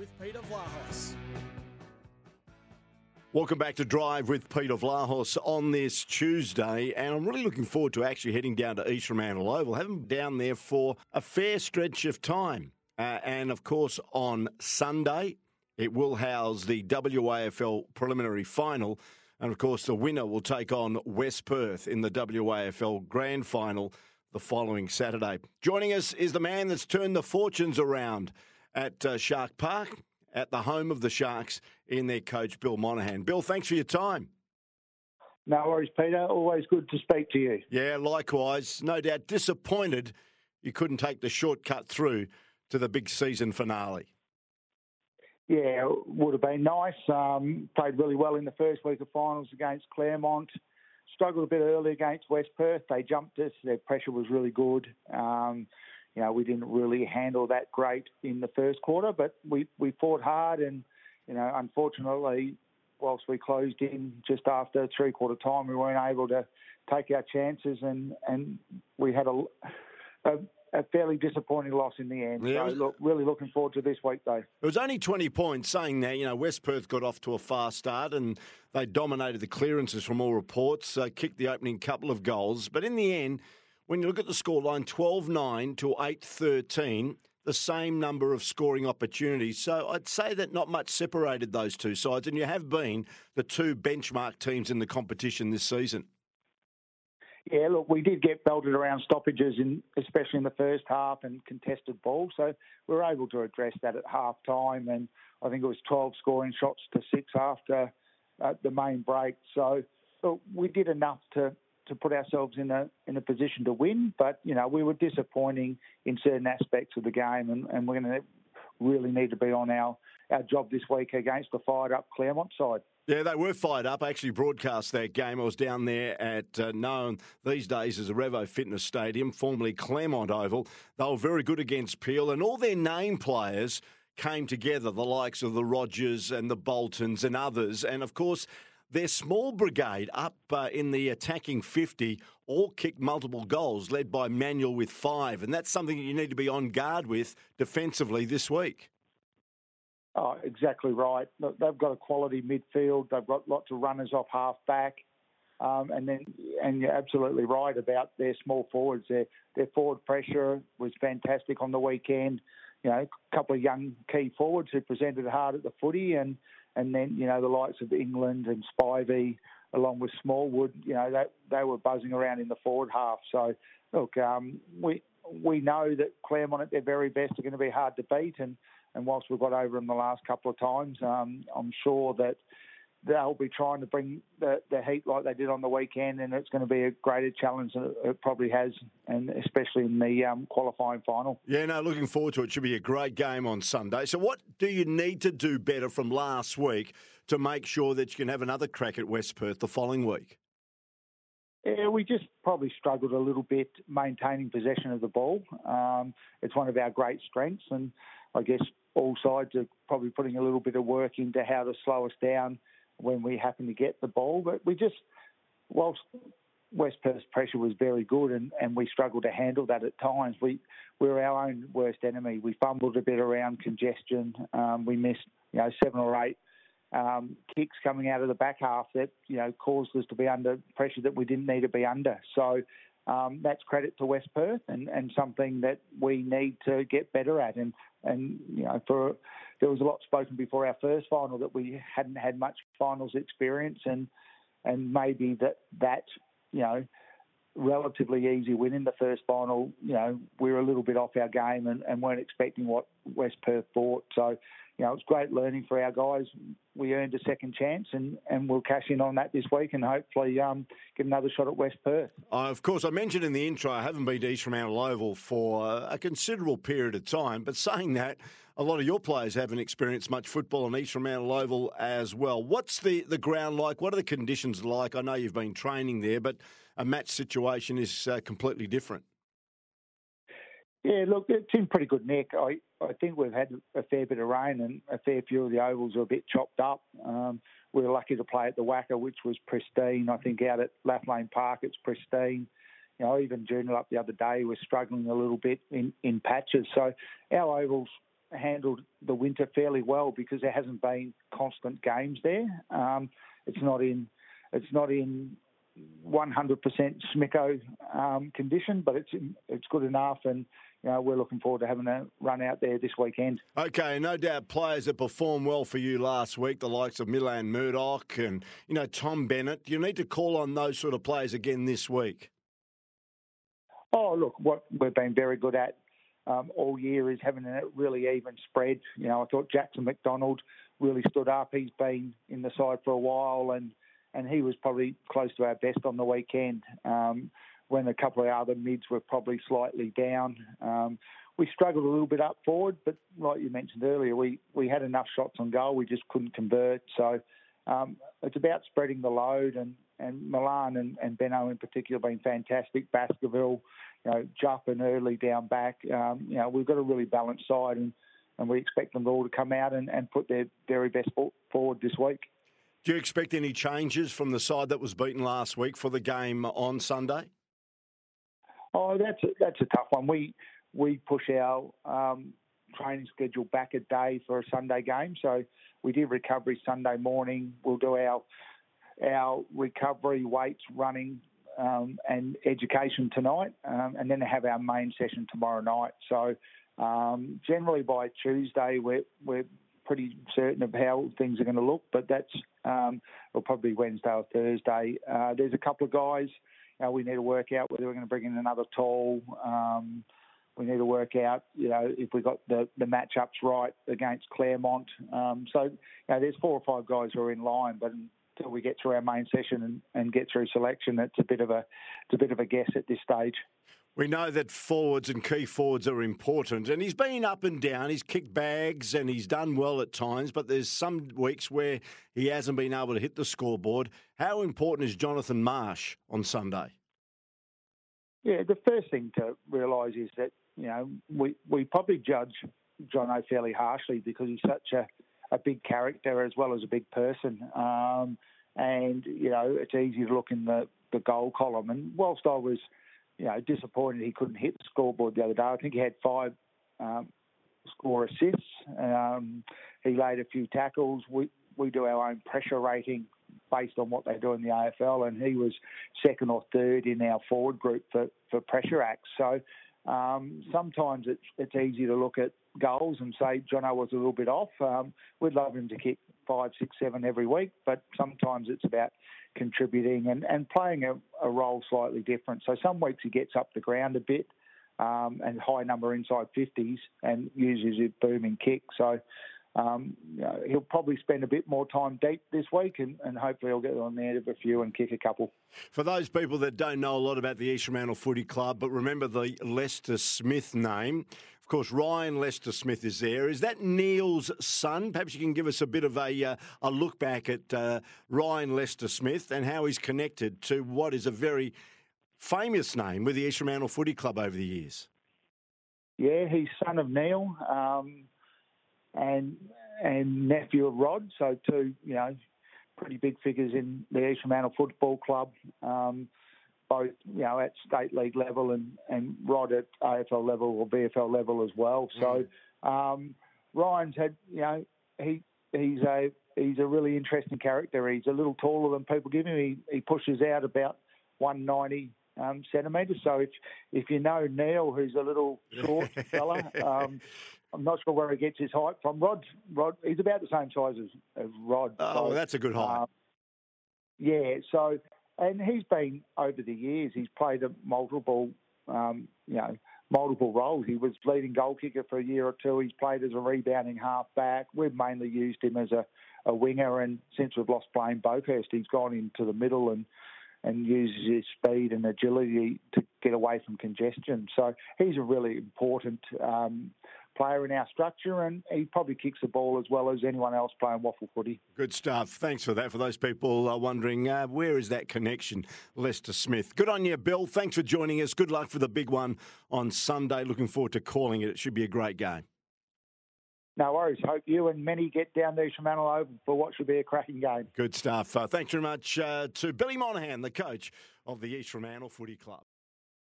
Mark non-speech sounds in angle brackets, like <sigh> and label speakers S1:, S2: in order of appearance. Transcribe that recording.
S1: with Peter Vlahos.
S2: Welcome back to Drive with Peter Vlahos on this Tuesday, and I'm really looking forward to actually heading down to East Fremantle Oval. Haven't been down there for a fair stretch of time, uh, and of course on Sunday it will house the WAFL preliminary final, and of course the winner will take on West Perth in the WAFL grand final the following Saturday. Joining us is the man that's turned the fortunes around at uh, Shark Park, at the home of the Sharks, in their coach, Bill Monahan. Bill, thanks for your time.
S3: No worries, Peter. Always good to speak to you.
S2: Yeah, likewise. No doubt disappointed you couldn't take the shortcut through to the big season finale.
S3: Yeah, would have been nice. Um, played really well in the first week of finals against Claremont. Struggled a bit early against West Perth. They jumped us. Their pressure was really good. Um, you know, we didn't really handle that great in the first quarter, but we, we fought hard and, you know, unfortunately, whilst we closed in just after three quarter time, we weren't able to take our chances and, and we had a, a, a fairly disappointing loss in the end.
S2: Yeah.
S3: So, look, really looking forward to this week, though.
S2: It was only 20 points, saying that, you know, West Perth got off to a fast start and they dominated the clearances from all reports, uh, kicked the opening couple of goals. But in the end, when you look at the scoreline 12 9 to 8 13, the same number of scoring opportunities. So I'd say that not much separated those two sides, and you have been the two benchmark teams in the competition this season.
S3: Yeah, look, we did get belted around stoppages, in, especially in the first half and contested ball. So we were able to address that at half time. And I think it was 12 scoring shots to six after uh, the main break. So look, we did enough to, to put ourselves in a in a position to win. But you know, we were disappointing in certain aspects of the game, and, and we're going to really need to be on our, our job this week against the fired up Claremont side.
S2: Yeah, they were fired up. I actually broadcast that game. I was down there at uh, known these days as a Revo Fitness Stadium, formerly Claremont Oval. They were very good against Peel, and all their name players came together, the likes of the Rogers and the Boltons and others. And of course, their small brigade up uh, in the attacking 50 all kicked multiple goals, led by Manuel with five. And that's something that you need to be on guard with defensively this week.
S3: Oh, exactly right. They've got a quality midfield. They've got lots of runners off half back. Um, and then, and you're absolutely right about their small forwards. Their their forward pressure was fantastic on the weekend. You know, a couple of young key forwards who presented hard at the footy, and and then you know the likes of England and Spivey, along with Smallwood. You know, they they were buzzing around in the forward half. So look, um, we we know that Claremont at their very best are going to be hard to beat, and and whilst we've got over them the last couple of times, um, I'm sure that they'll be trying to bring the, the heat like they did on the weekend, and it's going to be a greater challenge than it probably has, and especially in the um, qualifying final.
S2: Yeah, no, looking forward to it. It should be a great game on Sunday. So, what do you need to do better from last week to make sure that you can have another crack at West Perth the following week?
S3: Yeah, we just probably struggled a little bit maintaining possession of the ball. Um, it's one of our great strengths, and I guess all sides are probably putting a little bit of work into how to slow us down when we happen to get the ball. But we just, whilst West Perth's pressure was very good and, and we struggled to handle that at times, we, we were our own worst enemy. We fumbled a bit around congestion. Um, we missed, you know, seven or eight um, kicks coming out of the back half that, you know, caused us to be under pressure that we didn't need to be under. So um, that's credit to West Perth and, and something that we need to get better at. And, and you know, for there was a lot spoken before our first final that we hadn't had much finals experience, and and maybe that that you know relatively easy win in the first final. You know, we were a little bit off our game and, and weren't expecting what West Perth brought. So you know, it was great learning for our guys. We earned a second chance, and, and we'll cash in on that this week and hopefully um, get another shot at West Perth.
S2: Uh, of course, I mentioned in the intro I haven't been to East Fremantle Oval for a considerable period of time, but saying that, a lot of your players haven't experienced much football on East Fremantle Oval as well. What's the, the ground like? What are the conditions like? I know you've been training there, but a match situation is uh, completely different.
S3: Yeah, look, it's in pretty good nick. I, I think we've had a fair bit of rain and a fair few of the ovals are a bit chopped up. Um, we were lucky to play at the WACA, which was pristine. I think out at Lathlain Park, it's pristine. You know, even Joondalup the other day was struggling a little bit in, in patches. So our ovals handled the winter fairly well because there hasn't been constant games there. Um, it's not in it's not in 100% Smicko um, condition, but it's it's good enough, and you know, we're looking forward to having a run out there this weekend.
S2: Okay, no doubt players that performed well for you last week, the likes of Milan Murdoch and you know Tom Bennett. You need to call on those sort of players again this week.
S3: Oh, look, what we've been very good at um, all year is having a really even spread. You know, I thought Jackson McDonald really stood up. He's been in the side for a while, and and he was probably close to our best on the weekend. Um, when a couple of other mids were probably slightly down. Um, we struggled a little bit up forward, but like you mentioned earlier, we, we had enough shots on goal, we just couldn't convert. So um, it's about spreading the load, and, and Milan and, and Benno in particular have been fantastic. Baskerville, you know, Jupp and early down back. Um, you know, we've got a really balanced side, and, and we expect them all to come out and, and put their very best foot forward this week.
S2: Do you expect any changes from the side that was beaten last week for the game on Sunday?
S3: Oh, that's a, that's a tough one. We we push our um, training schedule back a day for a Sunday game. So we did recovery Sunday morning. We'll do our our recovery weights running um, and education tonight, um, and then have our main session tomorrow night. So um, generally by Tuesday we're we're pretty certain of how things are going to look, but that's um, will probably Wednesday or Thursday. Uh, there's a couple of guys know, we need to work out whether we're going to bring in another tall. Um, we need to work out, you know, if we got the, the matchups right against Claremont. Um, so, you know, there's four or five guys who are in line, but until we get through our main session and, and get through selection, it's a bit of a it's a bit of a guess at this stage.
S2: We know that forwards and key forwards are important, and he's been up and down. He's kicked bags and he's done well at times, but there's some weeks where he hasn't been able to hit the scoreboard. How important is Jonathon Marsh on Sunday?
S3: Yeah, the first thing to realise is that you know we we probably judge Jono fairly harshly because he's such a, a big character as well as a big person. Um, and you know it's easy to look in the, the goal column. And whilst I was you know, disappointed he couldn't hit the scoreboard the other day. I think he had five um, score assists. Um, he laid a few tackles. We we do our own pressure rating based on what they do in the AFL, and he was second or third in our forward group for, for pressure acts. So um, sometimes it's it's easy to look at goals and say Jono was a little bit off. Um, we'd love him to kick five, six, seven every week, but sometimes it's about contributing and, and playing a, a role slightly different. So some weeks he gets up the ground a bit um, and high number inside 50s and uses his booming kick. So um, you know, he'll probably spend a bit more time deep this week and, and hopefully he'll get on the end of a few and kick a couple.
S2: For those people that don't know a lot about the East Fremantle Footy Club, but remember the Lester Smith name, course, Ryan Lester Smith is there. Is that Neil's son? Perhaps you can give us a bit of a, uh, a look back at uh, Ryan Lester Smith and how he's connected to what is a very famous name with the East Fremantle Footy Club over the years.
S3: Yeah, he's son of Neil. Um, and and nephew of Rod, so two you know pretty big figures in the East Fremantle Football Club, um, both you know at state league level and and Rod at AFL level or VFL level as well. Mm. So um, Ryan's had you know he he's a he's a really interesting character. He's a little taller than people give him. He he pushes out about 190 um, centimetres. So if if you know Neil, who's a little short <laughs> fella, um, I'm not sure where he gets his height from. Rod, Rod, he's about the same size as, as Rod.
S2: Oh, so, that's a good height. Um,
S3: yeah. So, and he's been over the years. He's played a multiple, um, you know, multiple roles. He was leading goal kicker for a year or two. He's played as a rebounding half back. We've mainly used him as a, a winger, and since we've lost Blaine Boekhorst, he's gone into the middle and and uses his speed and agility to get away from congestion. So he's a really important um, player in our structure, and he probably kicks the ball as well as anyone else playing WAFL footy.
S2: Good stuff. Thanks for that. For those people uh, wondering, uh, where is that connection, Lester Smith? Good on you, Bill. Thanks for joining us. Good luck for the big one on Sunday. Looking forward to calling it. It should be a great game.
S3: No worries. Hope you and many get down there to Mantle Oval for what should be a cracking game.
S2: Good stuff. Uh, thanks very much uh, to Billy Monahan, the coach of the East Fremantle Footy Club.